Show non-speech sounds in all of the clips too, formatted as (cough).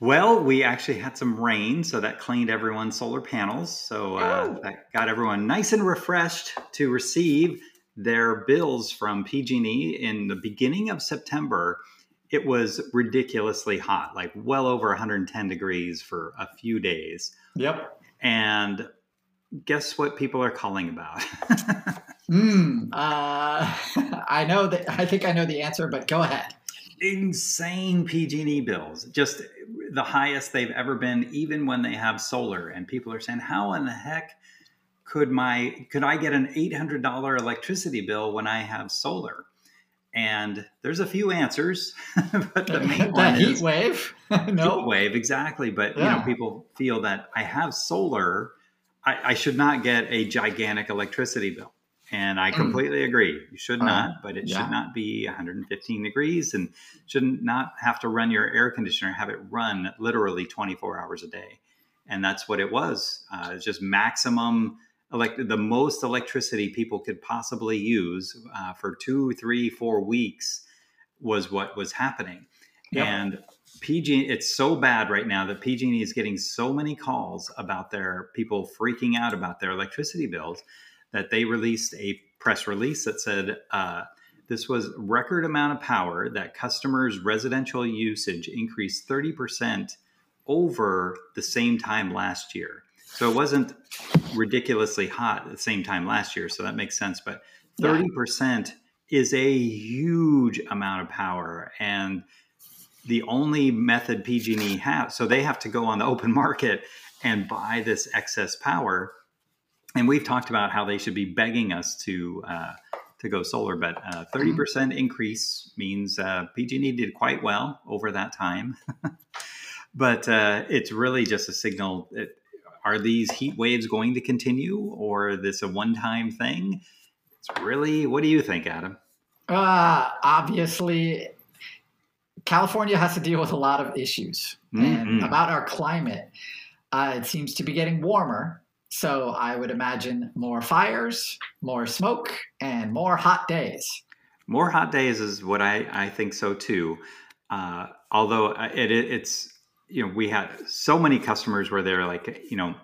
Well, we actually had some rain, so that cleaned everyone's solar panels. So uh, Oh. that got everyone nice and refreshed to receive their bills from PG&E in the beginning of September. It was ridiculously hot, like well over 110 degrees for a few days. Yep. And guess what people are calling about? (laughs) Hmm. Uh, (laughs) I know that. I think I know the answer, but go ahead. insane PG&E bills, just the highest they've ever been, even when they have solar. And people are saying, "How in the heck could my could I get an eight hundred dollar electricity bill when I have solar?" And there's a few answers, (laughs) but the main one heat is wave. (laughs) heat wave exactly. But you know, people feel that I have solar, I, I should not get a gigantic electricity bill. And I Mm. completely agree. You should Uh, not, but it yeah. should not be 115 degrees and should not have to run your air conditioner, have it run literally 24 hours a day. And that's what it was. Uh, it's just maximum, elect- the most electricity people could possibly use uh, for two, three, four weeks was what was happening. Yep. And PG, it's so bad right now that PG&E is getting so many calls about their people freaking out about their electricity bills that they released a press release that said uh, this was record amount of power that customers' residential usage increased 30% over the same time last year. So it wasn't ridiculously hot at the same time last year. So that makes sense. But 30% is a huge amount of power. And the only method PG&E has, so they have to go on the open market and buy this excess power. And we've talked about how they should be begging us to uh, to go solar, but uh, 30% increase means uh, PG&E did quite well over that time. (laughs) but uh, it's really just a signal. That, are these heat waves going to continue, or is this a one-time thing? It's really. What do you think, Adam? Uh, obviously, California has to deal with a lot of issues. And Mhm. about our climate, uh, it seems to be getting warmer. So I would imagine more fires, more smoke, and more hot days. More hot days is what I, I think so too. Uh, although uh, it, it, it's, you know, we had so many customers where they're like, you know,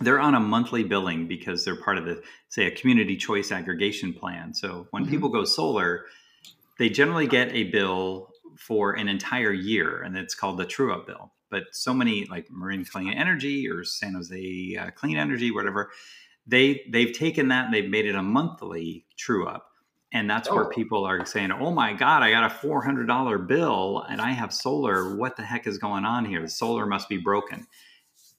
they're on a monthly billing because they're part of the, say, a community choice aggregation plan. So when Mhm. people go solar, they generally get a bill for an entire year, and it's called the true up bill. But so many like Marin Clean Energy or San Jose uh, Clean Energy, whatever, they they've taken that and they've made it a monthly true up, and that's where Oh. people are saying, "Oh my God, I got a four hundred dollar bill and I have solar. What the heck is going on here? The solar must be broken."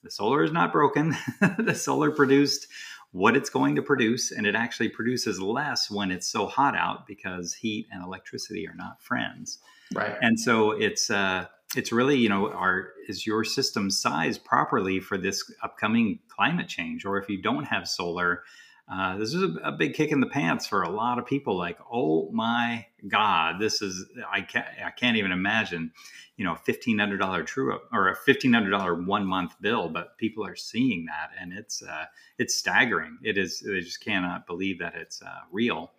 The solar is not broken. (laughs) the solar produced what it's going to produce, and it actually produces less when it's so hot out because heat and electricity are not friends. Right. And so it's uh, it's really you know are is your system sized properly for this upcoming climate change, or if you don't have solar. Uh, this is a, a big kick in the pants for a lot of people. Like, oh my God, this is I can't I can't even imagine, you know, a fifteen hundred dollar true up or a fifteen hundred dollar one month bill. But people are seeing that, and it's uh, it's staggering. It is they just cannot believe that it's uh, real.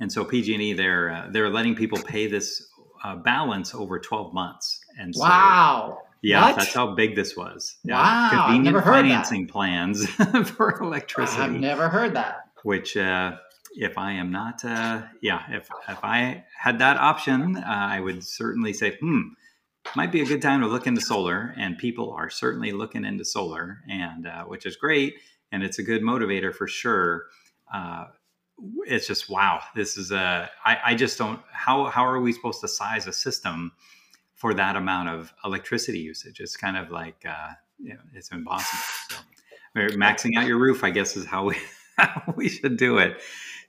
And so PG&E they're uh, they're letting people pay this uh, balance over 12 months. And so, wow. yeah, What? that's how big this was. Yeah. Wow, I've convenient never heard that. financing plans (laughs) for electricity. I've never heard that. which uh, if I am not, uh, yeah, if if I had that option, uh, I would certainly say, hmm, might be a good time to look into solar. And people are certainly looking into solar, and uh, which is great, and it's a good motivator for sure. It's just wow. This is a I, I just don't how how are we supposed to size a system for that amount of electricity usage? It's kind of like uh, you know, it's impossible. So maxing out your roof, I guess, is how we (laughs) how we should do it.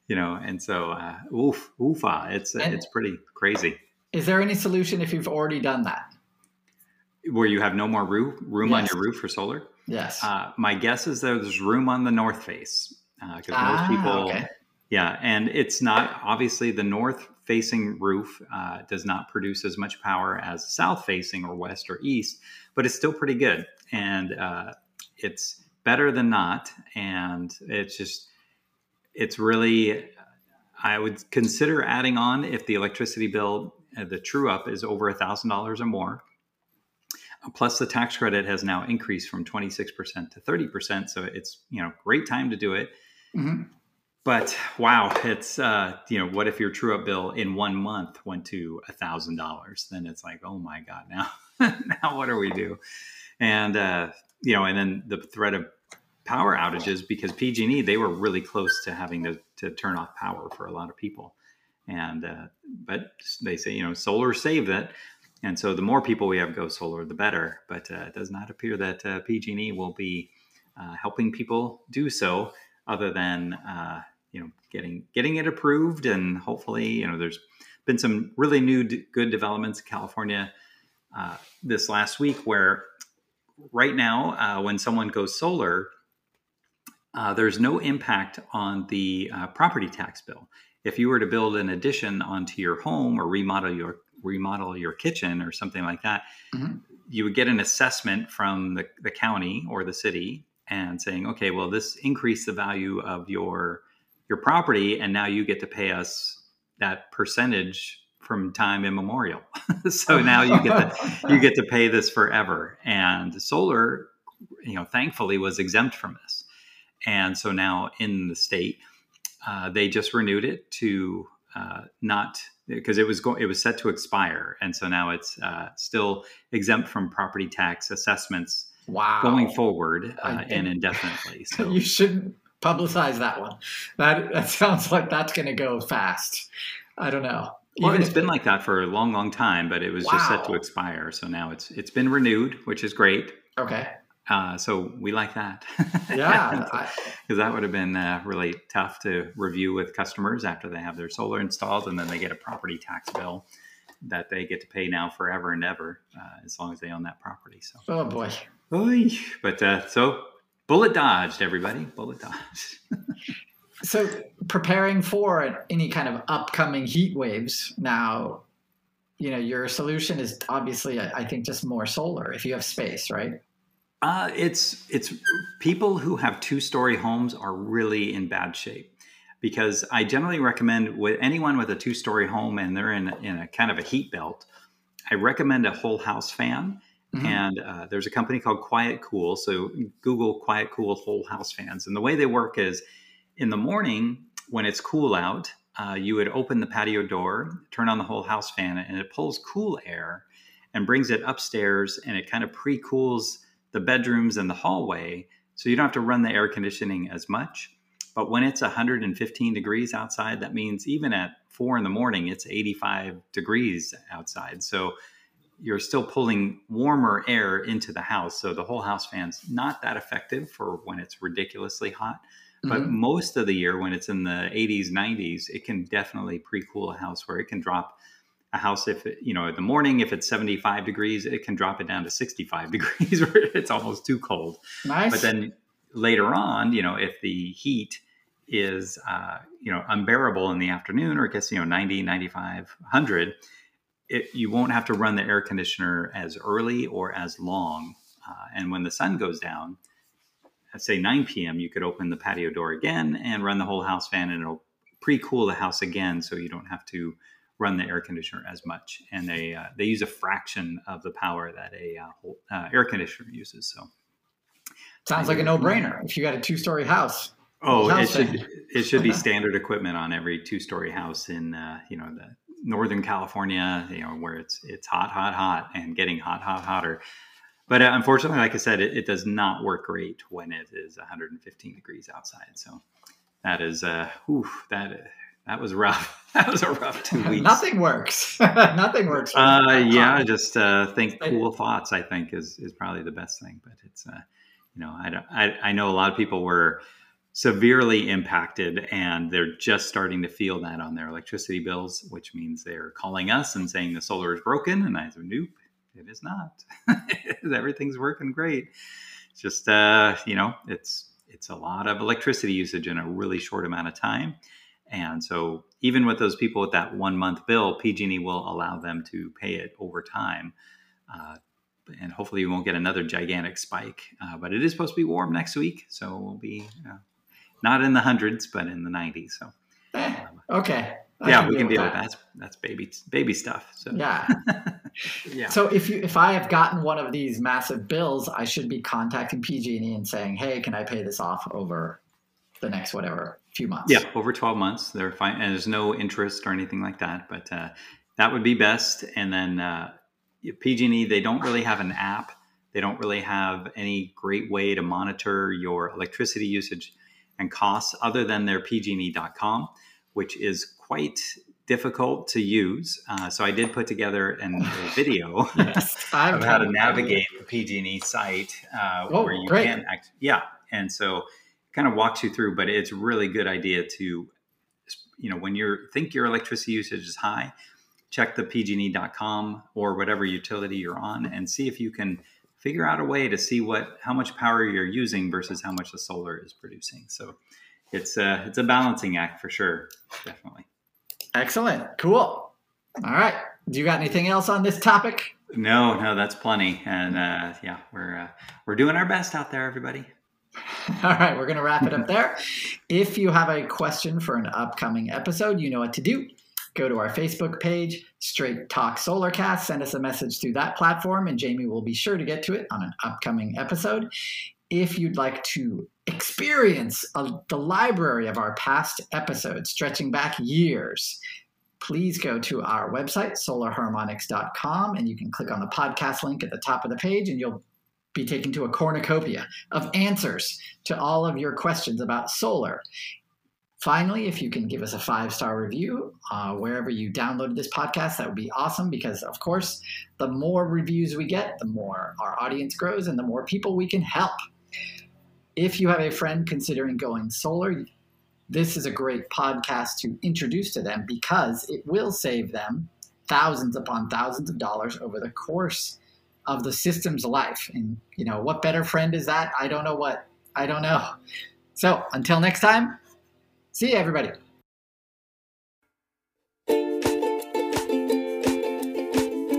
You know, and so uh, oof oofa, it's and it's pretty crazy. Is there any solution if you've already done that? Where you have no more roof room yes. on your roof for solar? Yes. Uh, my guess is there's room on the north face because uh, ah, most people okay. Yeah, and it's not obviously the north facing roof uh, does not produce as much power as south facing or west or east, but it's still pretty good. And uh, it's better than not. And it's just, it's really, I would consider adding on if the electricity bill, uh, the true up is over a thousand dollars or more. Plus, the tax credit has now increased from 26% to 30%. So it's, you know, great time to do it. Mm-hmm but wow, it's uh, you know, what if your true up bill in one month went to a thousand dollars? Then it's like, oh my god, now (laughs) now what do we do? And uh, you know, and then the threat of power outages because PG&E they were really close to having to, to turn off power for a lot of people, and uh, but they say you know solar saved it, and so the more people we have go solar, the better. But uh, it does not appear that uh, PG&E will be uh, helping people do so, other than uh, you know getting getting it approved and hopefully you know there's been some really new d- good developments in california uh, this last week where right now uh, when someone goes solar uh, there's no impact on the uh, property tax bill if you were to build an addition onto your home or remodel your remodel your kitchen or something like that mm-hmm. you would get an assessment from the, the county or the city and saying okay well this increased the value of your your property and now you get to pay us that percentage from time immemorial. (laughs) so now you get to, (laughs) you get to pay this forever. And solar, you know, thankfully was exempt from this. And so now in the state, uh, they just renewed it to uh, not because it was go- it was set to expire, and so now it's uh, still exempt from property tax assessments. Wow. Going forward uh, and indefinitely. (laughs) So you shouldn't publicize that one. That (laughs) that sounds like that's going to go fast. I don't know. Well, Even it's been like that for a long, long time, but it was wow. just set to expire. So now it's it's been renewed, which is great. Okay. Uh, so we like that. (laughs) Yeah, (laughs) because that would have been uh, really tough to review with customers after they have their solar installed, and then they get a property tax bill that they get to pay now forever and ever, uh, as long as they own that property. So. Oh boy. Oy. But uh, so Bullet dodged, everybody. Bullet dodged. so, preparing for any kind of upcoming heat waves now, you know, your solution is obviously, I think, just more solar if you have space, right? Uh, it's it's people who have two story homes are really in bad shape because I generally recommend with anyone with a two story home and they're in in a kind of a heat belt, I recommend a whole house fan Mm-hmm. And uh, there's a company called Quiet Cool. So Google Quiet Cool whole house fans. And the way they work is in the morning when it's cool out, uh, you would open the patio door, turn on the whole house fan, and it pulls cool air and brings it upstairs and it kind of pre cools the bedrooms and the hallway. So you don't have to run the air conditioning as much. But when it's 115 degrees outside, that means even at four in the morning, it's 85 degrees outside. So you're still pulling warmer air into the house. So the whole house fan's not that effective for when it's ridiculously hot. But mm-hmm. most of the year, when it's in the 80s, 90s, it can definitely pre-cool a house where it can drop a house if it, you know in the morning if it's 75 degrees it can drop it down to 65 (laughs) degrees where it's almost too cold nice. but then later on you know if the heat is uh, you know unbearable in the afternoon or it gets you know 90 95 100 it, you won't have to run the air conditioner as early or as long. Uh, and when the sun goes down, at say 9 p.m., you could open the patio door again and run the whole house fan, and it'll pre-cool the house again, so you don't have to run the air conditioner as much. And they uh, they use a fraction of the power that a uh, whole, uh, air conditioner uses. So sounds like a no-brainer if you got a two-story house. Oh, it should it should be (laughs) standard equipment on every two-story house in uh, you know the Northern California, you know, where it's it's hot, hot, hot, and getting hot, hot, hotter. But uh, unfortunately, like I said, it, it, does not work great when it is 115 degrees outside. So that is uh, whew, that that was rough. (laughs) That was a rough two (laughs) weeks. Nothing works. (laughs) Nothing works. Uh, yeah, just uh, think cool thoughts. I think is is probably the best thing. But it's uh, you know I don't I, I know a lot of people were severely impacted and they're just starting to feel that on their electricity bills, which means they're calling us and saying the solar is broken. And I said, nope, it is not. (laughs) Everything's working great. It's just, uh, you know, it's, it's a lot of electricity usage in a really short amount of time. And so even with those people with that one month bill, PG&E will allow them to pay it over time. Uh, and hopefully we won't get another gigantic spike. Uh, but it is supposed to be warm next week, so we'll be uh, not in the hundreds, but in the 90s. So, eh, okay. I yeah, can we can deal with that. That's that's baby baby stuff. So yeah, (laughs) yeah. So if you if I have gotten one of these massive bills, I should be contacting PG&E and saying, "Hey, can I pay this off over the next whatever few months?" Yeah, over twelve months. They're fine, and there's no interest or anything like that. But uh, that would be best. And then uh, PG&E, they don't really have an app. They don't really have any great way to monitor your electricity usage and costs other than their pg&e.com which is quite difficult to use. Uh, so I did put together an, a (laughs) video yes, (laughs) of how to navigate the PG&E site uh, oh, where you great. can act. Yeah, and so kind of walks you through, but it's really good idea to, you know, when you think your electricity usage is high, check the pg&e.com or whatever utility you're on and see if you can figure out a way to see what how much power you're using versus how much the solar is producing. So it's a it's a balancing act for sure, definitely. Excellent, cool. All right, do you got anything else on this topic? No, no, that's plenty, and uh, yeah, we're uh, we're doing our best out there, everybody. (laughs) All right, we're going to wrap it up there. If you have a question for an upcoming episode, you know what to do go to our Facebook page, Straight Talk Solarcast, send us a message through that platform, and Jamie will be sure to get to it on an upcoming episode. If you'd like to experience a, the library of our past episodes stretching back years, please go to our website, solarharmonics.com, and you can click on the podcast link at the top of the page, and you'll be taken to a cornucopia of answers to all of your questions about solar. Finally, if you can give us a five star review uh, wherever you downloaded this podcast, that would be awesome because, of course, the more reviews we get, the more our audience grows and the more people we can help. If you have a friend considering going solar, this is a great podcast to introduce to them because it will save them thousands upon thousands of dollars over the course of the system's life. And, you know, what better friend is that? I don't know what. I don't know. So until next time, See you, everybody.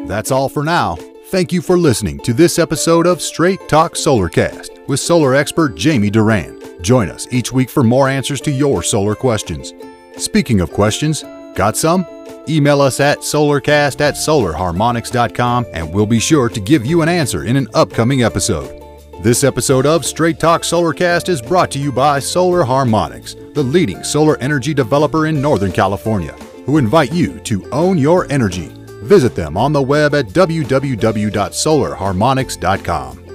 That's all for now. Thank you for listening to this episode of Straight Talk Solarcast with solar expert Jamie Duran. Join us each week for more answers to your solar questions. Speaking of questions, got some? Email us at solarcast at solarharmonics.com and we'll be sure to give you an answer in an upcoming episode. This episode of Straight Talk Solarcast is brought to you by Solar Harmonics, the leading solar energy developer in Northern California, who invite you to own your energy. Visit them on the web at www.solarharmonics.com.